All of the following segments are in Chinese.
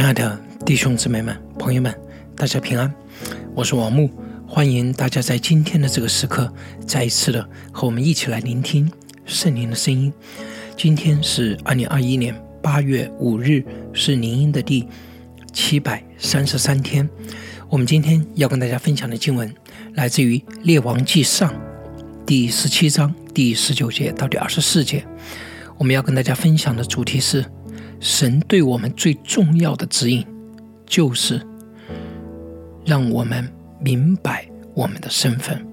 亲爱的弟兄姊妹们、朋友们，大家平安！我是王木，欢迎大家在今天的这个时刻，再一次的和我们一起来聆听圣灵的声音。今天是二零二一年八月五日，是灵音的第七百三十三天。我们今天要跟大家分享的经文，来自于《列王纪上》第十七章第十九节到第二十四节。我们要跟大家分享的主题是。神对我们最重要的指引，就是让我们明白我们的身份。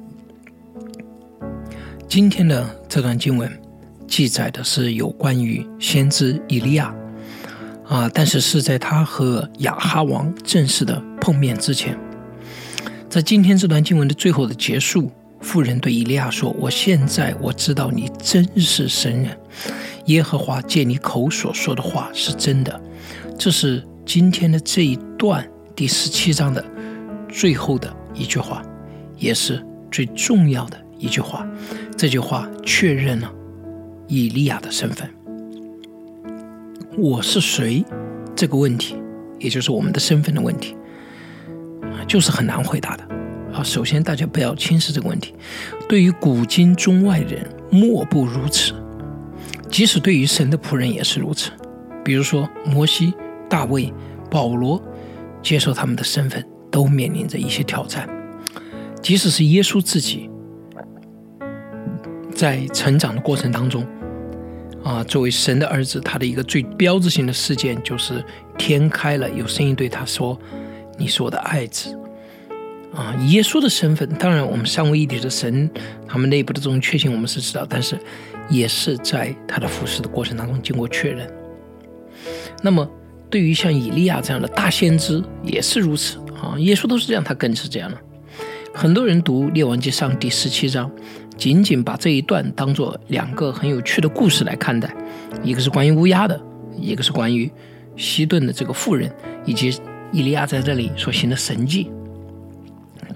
今天的这段经文记载的是有关于先知以利亚，啊，但是是在他和亚哈王正式的碰面之前。在今天这段经文的最后的结束，妇人对以利亚说：“我现在我知道你真是神人。”耶和华借你口所说的话是真的，这是今天的这一段第十七章的最后的一句话，也是最重要的一句话。这句话确认了以利亚的身份。我是谁？这个问题，也就是我们的身份的问题，就是很难回答的。啊，首先大家不要轻视这个问题，对于古今中外人，莫不如此。即使对于神的仆人也是如此，比如说摩西、大卫、保罗，接受他们的身份都面临着一些挑战。即使是耶稣自己，在成长的过程当中，啊，作为神的儿子，他的一个最标志性的事件就是天开了，有声音对他说：“你是我的爱子。”啊，耶稣的身份，当然我们三位一体的神，他们内部的这种确信我们是知道，但是也是在他的服侍的过程当中经过确认。那么，对于像以利亚这样的大先知也是如此啊，耶稣都是这样，他更是这样了。很多人读列王记上第十七章，仅仅把这一段当做两个很有趣的故事来看待，一个是关于乌鸦的，一个是关于西顿的这个妇人，以及以利亚在这里所行的神迹。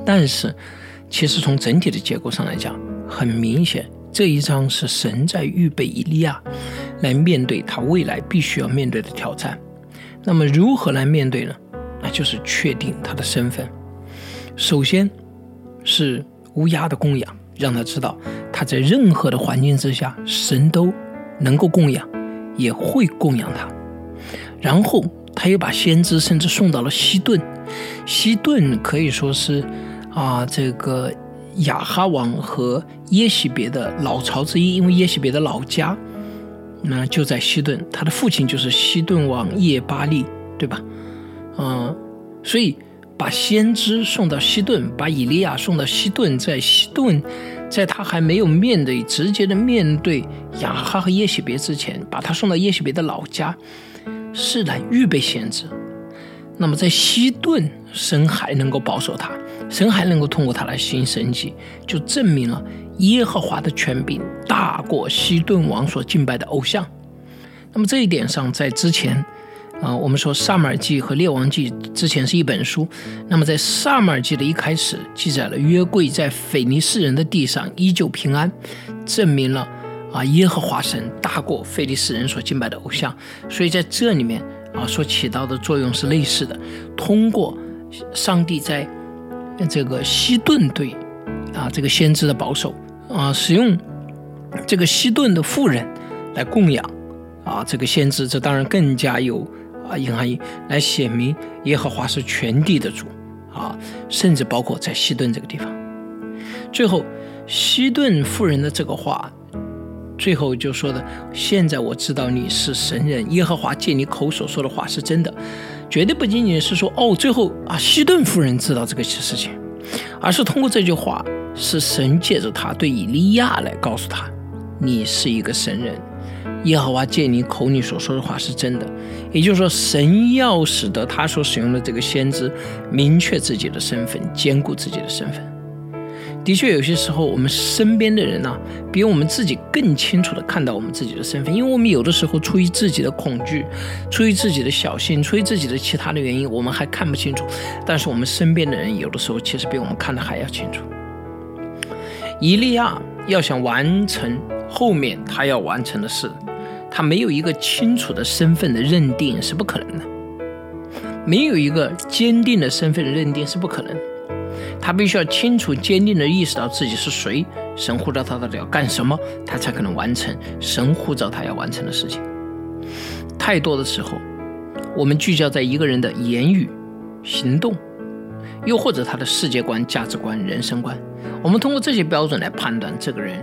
但是，其实从整体的结构上来讲，很明显，这一章是神在预备以利亚来面对他未来必须要面对的挑战。那么，如何来面对呢？那就是确定他的身份。首先，是乌鸦的供养，让他知道他在任何的环境之下，神都能够供养，也会供养他。然后，他又把先知甚至送到了西顿。西顿可以说是。啊，这个亚哈王和耶喜别的老巢之一，因为耶喜别的老家那就在西顿，他的父亲就是西顿王叶巴利，对吧？嗯，所以把先知送到西顿，把以利亚送到西顿，在西顿，在他还没有面对直接的面对亚哈和耶喜别之前，把他送到耶喜别的老家，是来预备先知。那么在西顿，神还能够保守他。神还能够通过他来行神迹，就证明了耶和华的权柄大过西顿王所敬拜的偶像。那么这一点上，在之前，啊，我们说萨马尔记和列王记之前是一本书。那么在萨马尔记的一开始，记载了约柜在腓尼斯人的地上依旧平安，证明了啊耶和华神大过腓尼斯人所敬拜的偶像。所以在这里面啊，所起到的作用是类似的，通过上帝在。这个西顿对啊，这个先知的保守啊，使用这个西顿的妇人来供养啊，这个先知，这当然更加有啊隐含义，来显明耶和华是全地的主啊，甚至包括在西顿这个地方。最后，西顿妇人的这个话，最后就说的：现在我知道你是神人，耶和华借你口所说的话是真的。绝对不仅仅是说哦，最后啊，希顿夫人知道这个事情，而是通过这句话，是神借着他对以利亚来告诉他，你是一个神人，耶和华借你口你所说的话是真的。也就是说，神要使得他所使用的这个先知明确自己的身份，兼顾自己的身份。的确，有些时候我们身边的人呢，比我们自己更清楚地看到我们自己的身份，因为我们有的时候出于自己的恐惧，出于自己的小心，出于自己的其他的原因，我们还看不清楚。但是我们身边的人有的时候其实比我们看的还要清楚。以利亚要想完成后面他要完成的事，他没有一个清楚的身份的认定是不可能的。没有一个坚定的身份的认定是不可能。他必须要清楚、坚定地意识到自己是谁，神呼召他到底要干什么，他才可能完成神呼召他要完成的事情。太多的时候，我们聚焦在一个人的言语、行动，又或者他的世界观、价值观、人生观，我们通过这些标准来判断这个人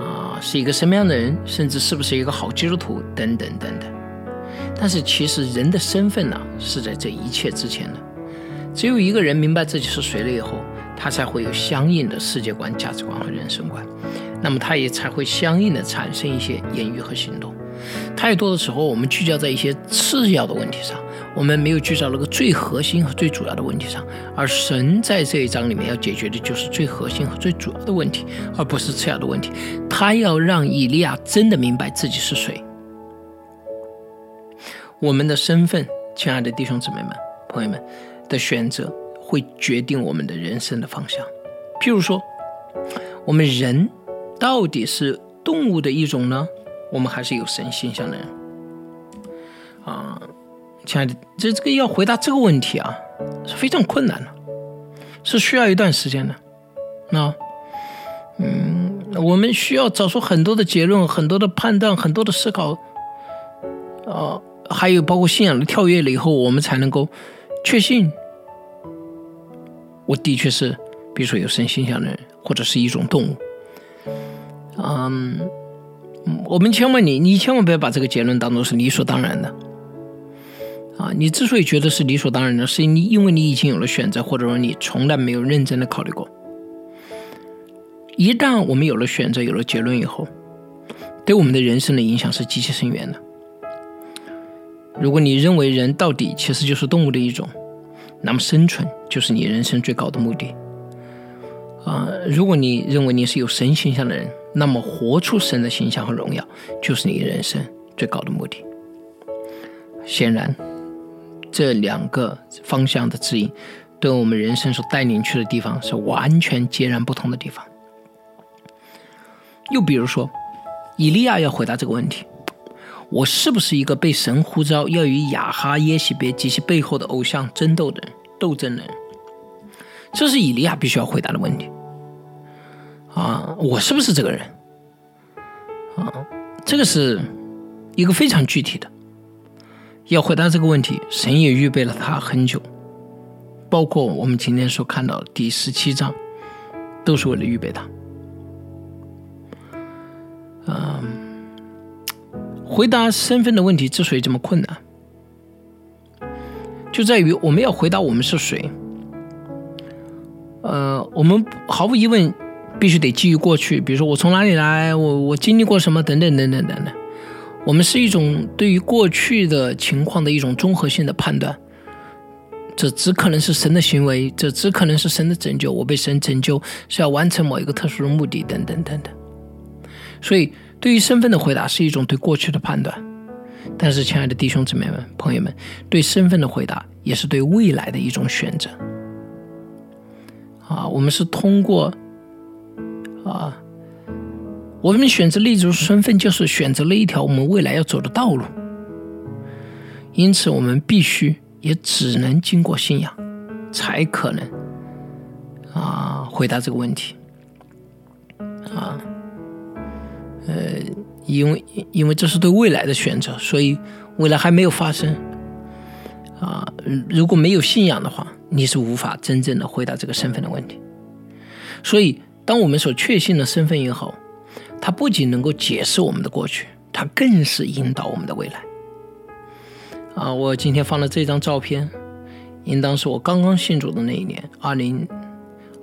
啊是一个什么样的人，甚至是不是一个好基督徒等等等等。但是其实人的身份呢，是在这一切之前的。只有一个人明白自己是谁了以后，他才会有相应的世界观、价值观和人生观，那么他也才会相应的产生一些言语和行动。太多的时候，我们聚焦在一些次要的问题上，我们没有聚焦那个最核心和最主要的问题上。而神在这一章里面要解决的就是最核心和最主要的问题，而不是次要的问题。他要让以利亚真的明白自己是谁。我们的身份，亲爱的弟兄姊妹们、朋友们。的选择会决定我们的人生的方向。譬如说，我们人到底是动物的一种呢？我们还是有神形象的人？啊，亲爱的，这这个要回答这个问题啊，是非常困难的，是需要一段时间的。那，嗯，我们需要找出很多的结论、很多的判断、很多的思考，啊，还有包括信仰的跳跃了以后，我们才能够。确信，我的确是，比如说有神形象的人，或者是一种动物。嗯，我们千万你你千万不要把这个结论当做是理所当然的。啊，你之所以觉得是理所当然的，是你因为你已经有了选择，或者说你从来没有认真的考虑过。一旦我们有了选择，有了结论以后，对我们的人生的影响是极其深远的。如果你认为人到底其实就是动物的一种，那么生存就是你人生最高的目的。啊，如果你认为你是有神形象的人，那么活出神的形象和荣耀就是你人生最高的目的。显然，这两个方向的指引，对我们人生所带领去的地方是完全截然不同的地方。又比如说，以利亚要回答这个问题。我是不是一个被神呼召要与亚哈耶西别及其背后的偶像争斗的、斗争的人？这是以利亚必须要回答的问题。啊，我是不是这个人？啊，这个是一个非常具体的。要回答这个问题，神也预备了他很久，包括我们今天所看到的第十七章，都是为了预备他。回答身份的问题之所以这么困难，就在于我们要回答我们是谁。呃，我们毫无疑问必须得基于过去，比如说我从哪里来，我我经历过什么等等等等等等。我们是一种对于过去的情况的一种综合性的判断，这只可能是神的行为，这只可能是神的拯救。我被神拯救是要完成某一个特殊的目的，等等等等。所以。对于身份的回答是一种对过去的判断，但是，亲爱的弟兄姊妹们、朋友们，对身份的回答也是对未来的一种选择。啊，我们是通过啊，我们选择立足身份，就是选择了一条我们未来要走的道路。因此，我们必须也只能经过信仰，才可能啊回答这个问题。啊。呃，因为因为这是对未来的选择，所以未来还没有发生啊。如果没有信仰的话，你是无法真正的回答这个身份的问题。所以，当我们所确信的身份以后，它不仅能够解释我们的过去，它更是引导我们的未来。啊，我今天放了这张照片，应当是我刚刚信主的那一年，二零，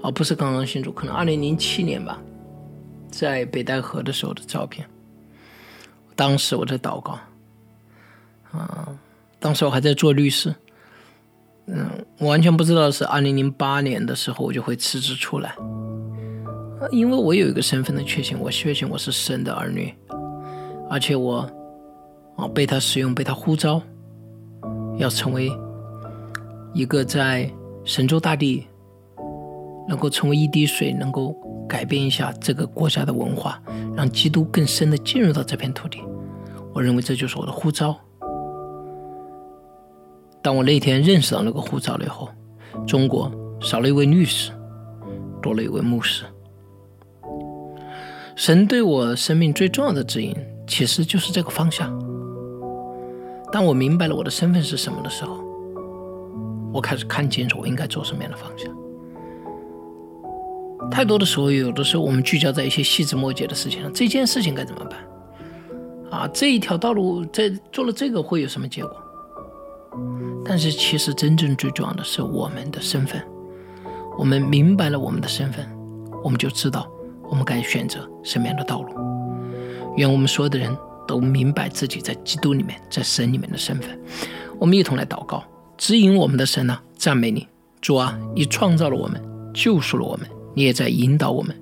啊，不是刚刚信主，可能二零零七年吧。在北戴河的时候的照片，当时我在祷告，啊，当时我还在做律师，嗯，我完全不知道是二零零八年的时候我就会辞职出来，因为我有一个身份的确信，我确信我是神的儿女，而且我啊被他使用，被他呼召，要成为一个在神州大地能够成为一滴水，能够。改变一下这个国家的文化，让基督更深的进入到这片土地。我认为这就是我的呼召。当我那天认识到那个护照了以后，中国少了一位律师，多了一位牧师。神对我生命最重要的指引，其实就是这个方向。当我明白了我的身份是什么的时候，我开始看清楚我应该走什么样的方向。太多的时候，有的时候我们聚焦在一些细枝末节的事情上，这件事情该怎么办？啊，这一条道路在做了这个会有什么结果？但是其实真正最重要的是我们的身份。我们明白了我们的身份，我们就知道我们该选择什么样的道路。愿我们所有的人都明白自己在基督里面、在神里面的身份。我们一同来祷告，指引我们的神啊，赞美你，主啊，你创造了我们，救赎了我们，你也在引导我们。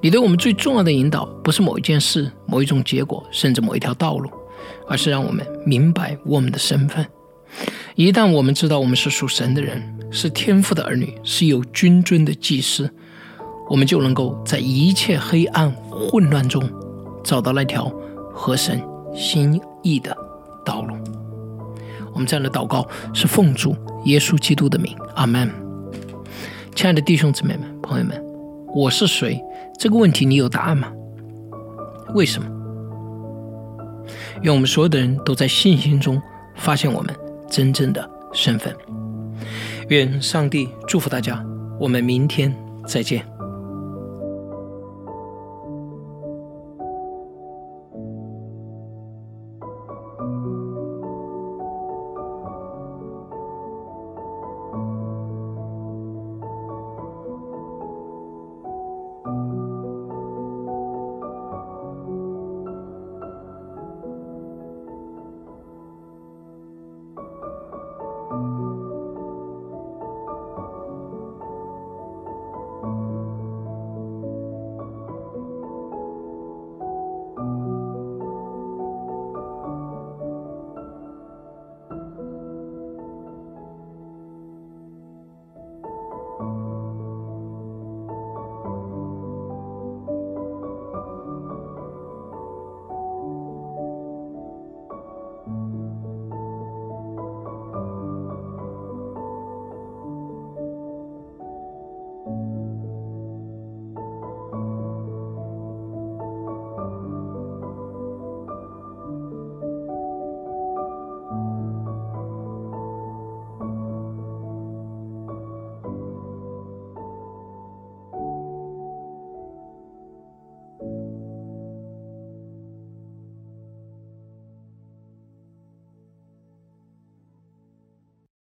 你对我们最重要的引导，不是某一件事、某一种结果，甚至某一条道路，而是让我们明白我们的身份。一旦我们知道我们是属神的人，是天父的儿女，是有君尊的祭司，我们就能够在一切黑暗混乱中找到那条合神心意的道路。我们这样的祷告是奉主耶稣基督的名，阿门。亲爱的弟兄姊妹们、朋友们，我是谁？这个问题你有答案吗？为什么？愿我们所有的人都在信心中发现我们。真正的身份。愿上帝祝福大家，我们明天再见。